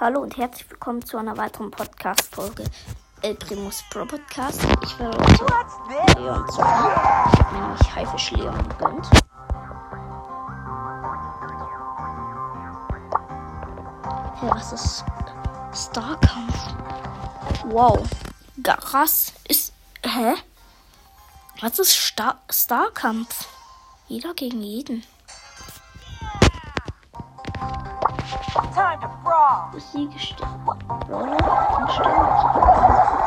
Hallo und herzlich willkommen zu einer weiteren Podcast-Folge El Primus Pro Podcast. Ich werde heute Leon zocken. Ich habe mir nämlich Haifisch Leon gegönnt. Hey, was ist Starkampf? Wow. Krass. Ist. Hä? Was ist Star Starkampf? Jeder gegen jeden. Time to brawl. Besiege Brawler und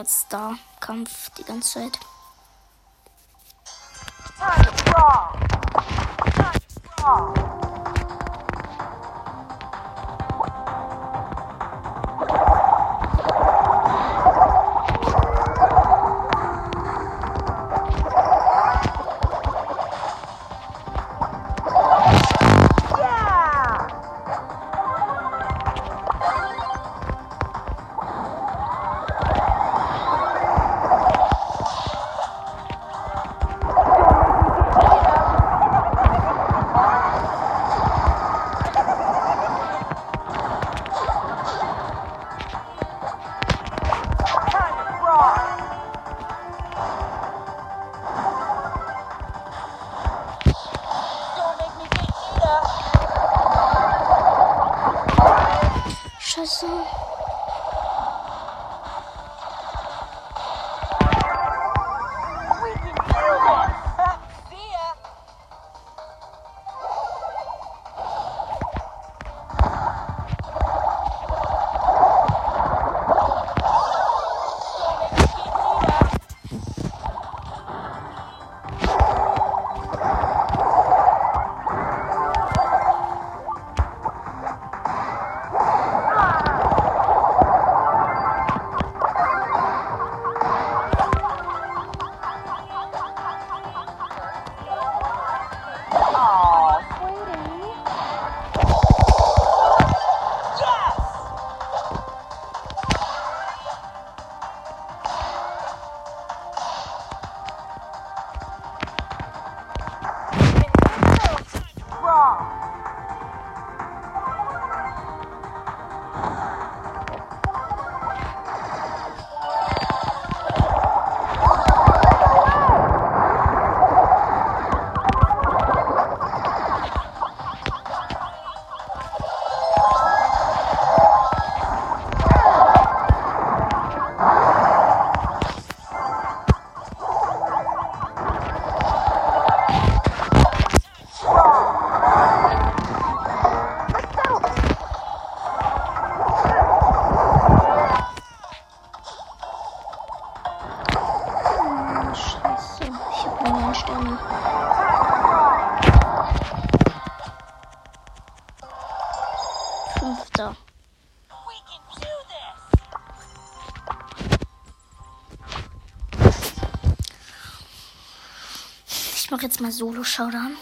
Jetzt Star-Kampf die ganze Zeit. Time to brawl. Time to brawl. Mache jetzt mal Solo-Showdown.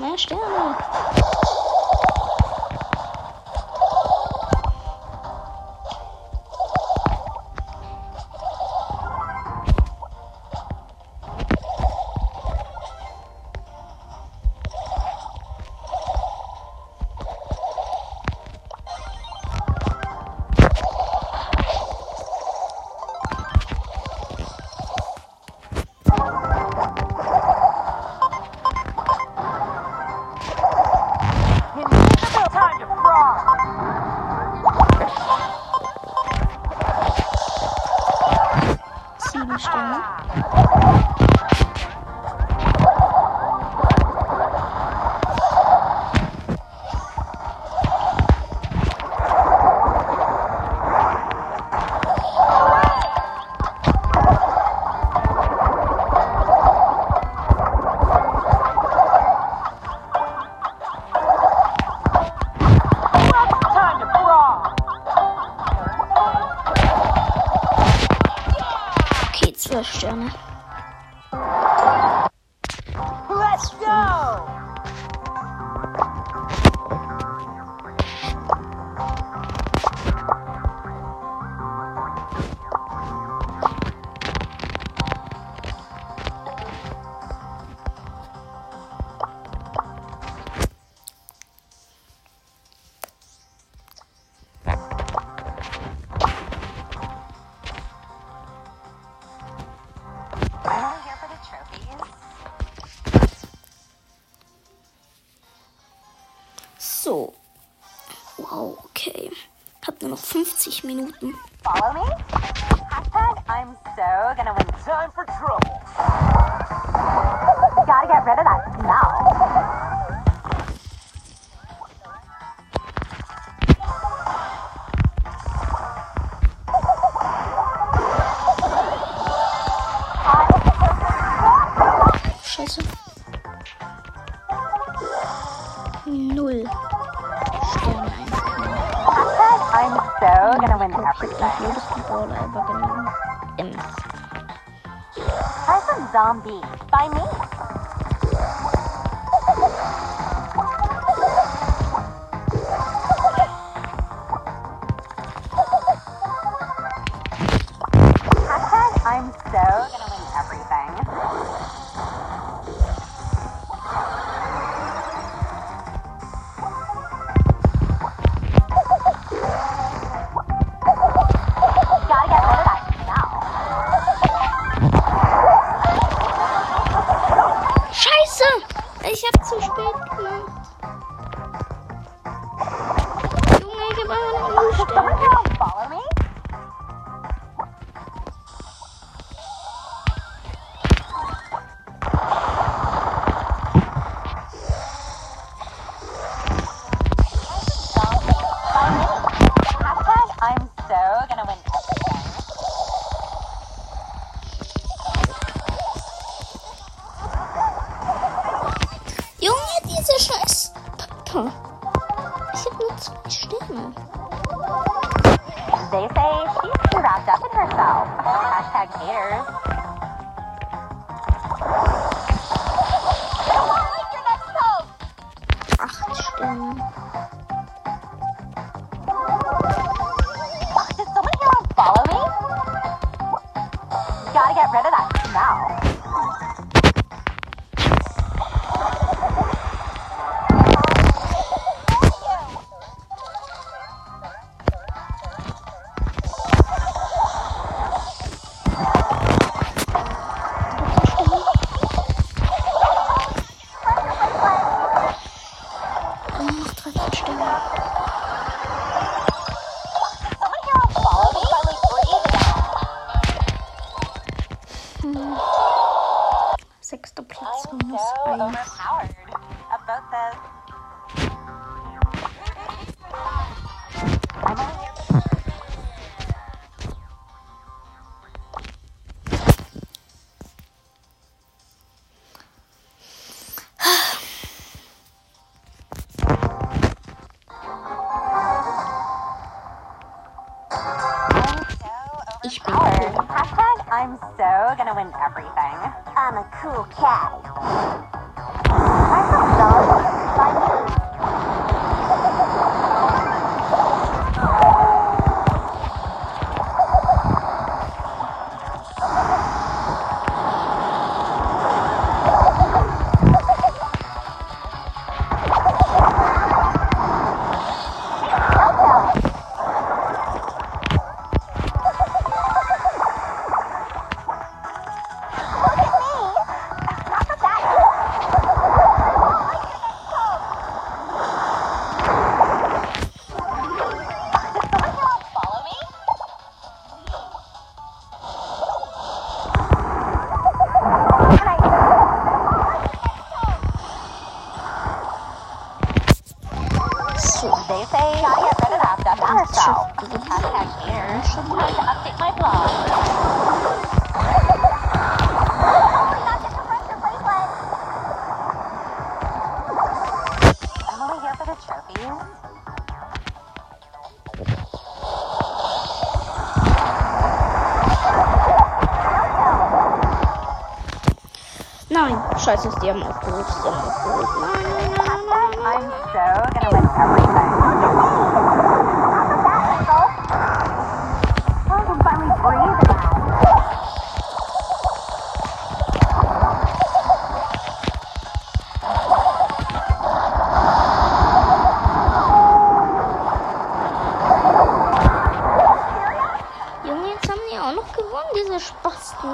Mehr Sterne. Sterne. die. Blödes Gebäude, some zombie by me. six duplex 1. overpowered. About die haben aufgeholt. Die haben aufgeholt. Nein, nein, nein, nein. Junge, jetzt haben die auch noch gewonnen, diese Spasten.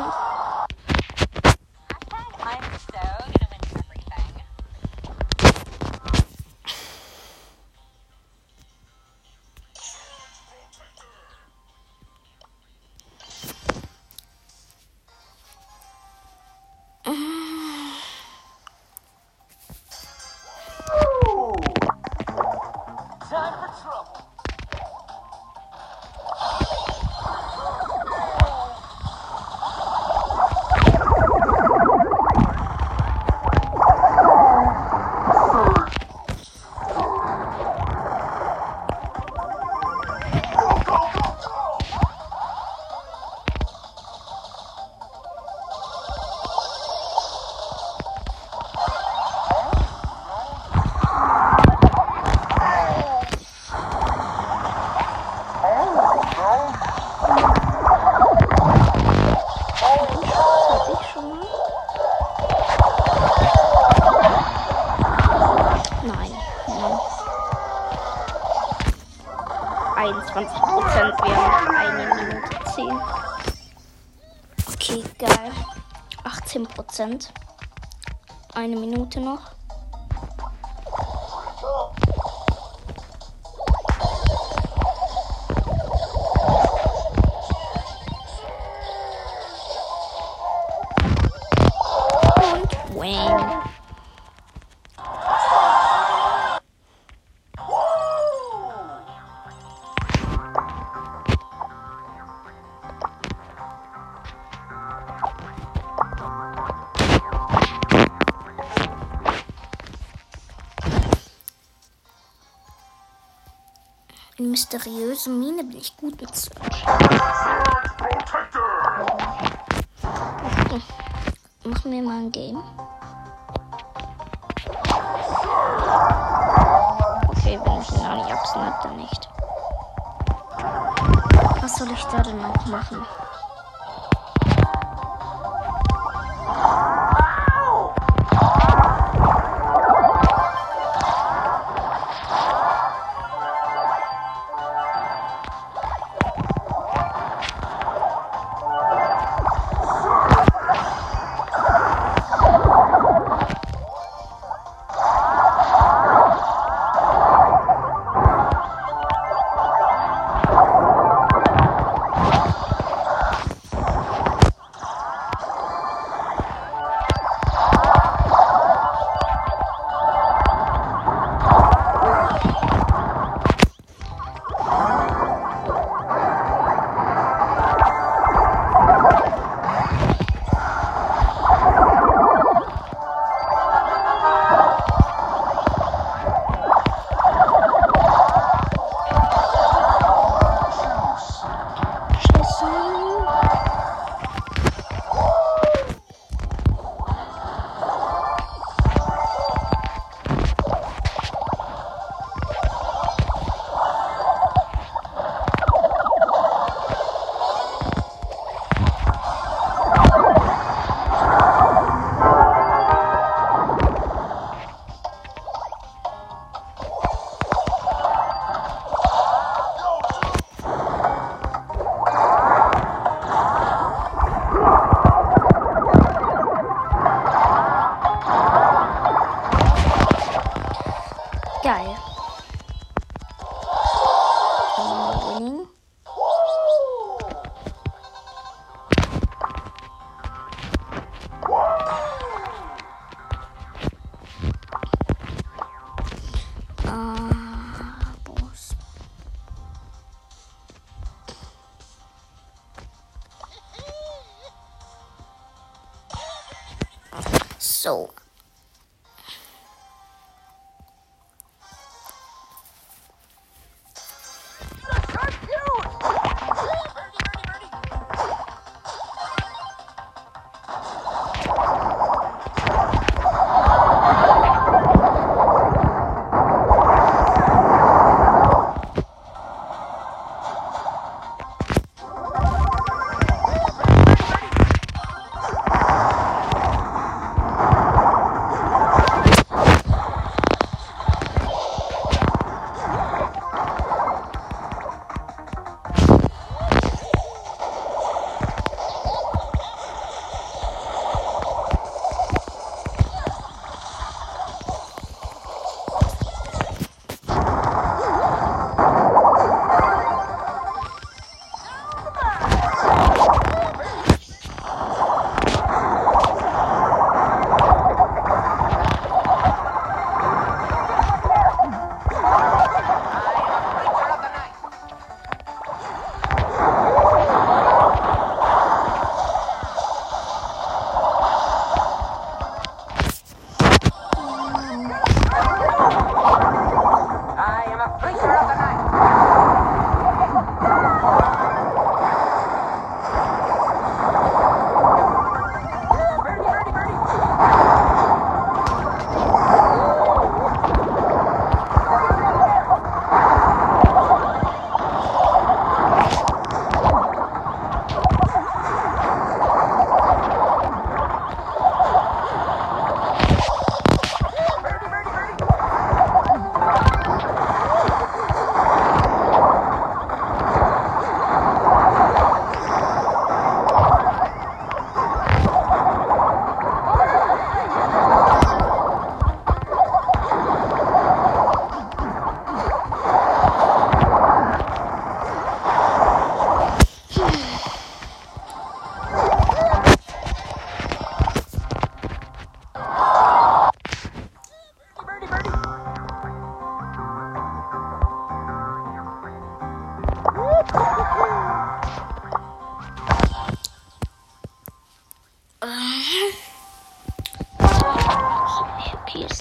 21 Prozent, wir haben noch eine Minute 10. Okay, geil. 18 Prozent. Eine Minute noch. Mysteriöse Mine bin ich gut mit Search. Machen wir mal ein Game. Okay, wenn ich ihn auch nicht absnap, dann nicht. Was soll ich da denn noch machen?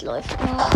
Okay,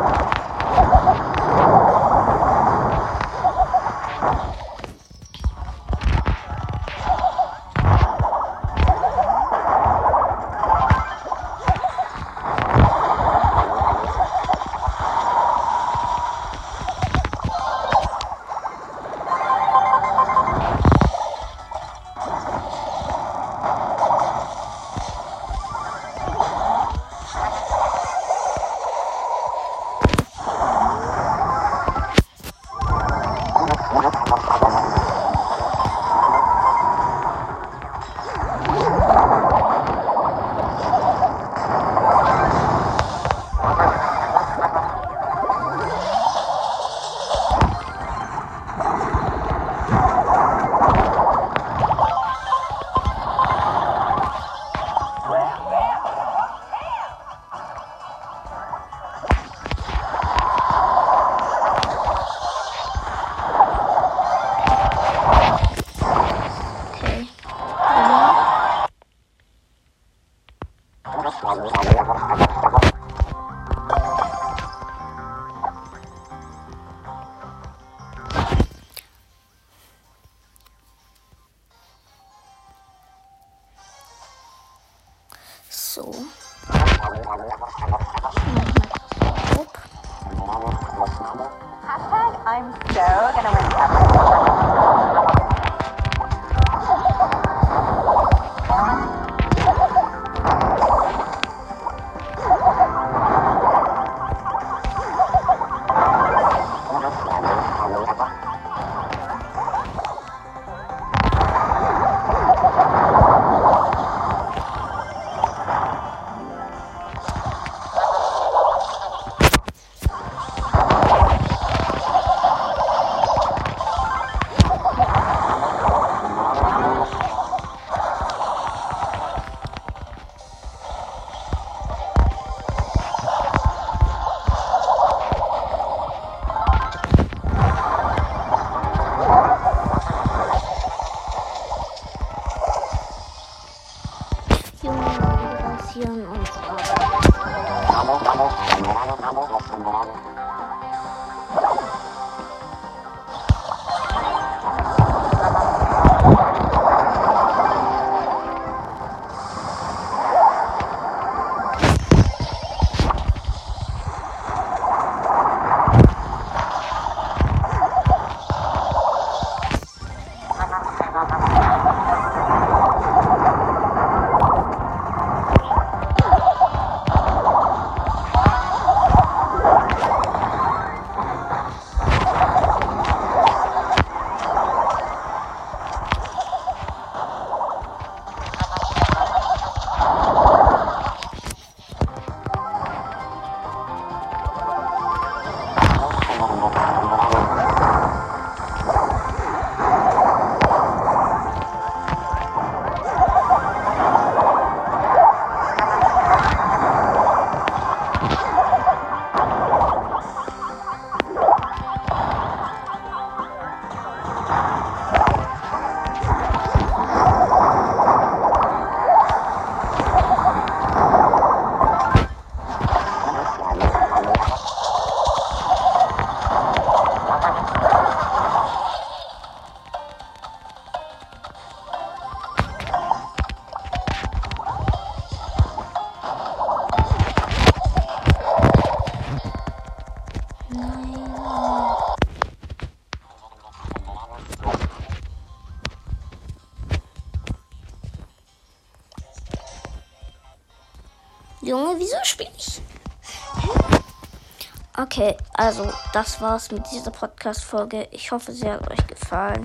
Okay, also das war's mit dieser Podcast-Folge. Ich hoffe, sie hat euch gefallen.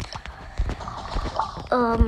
Ähm.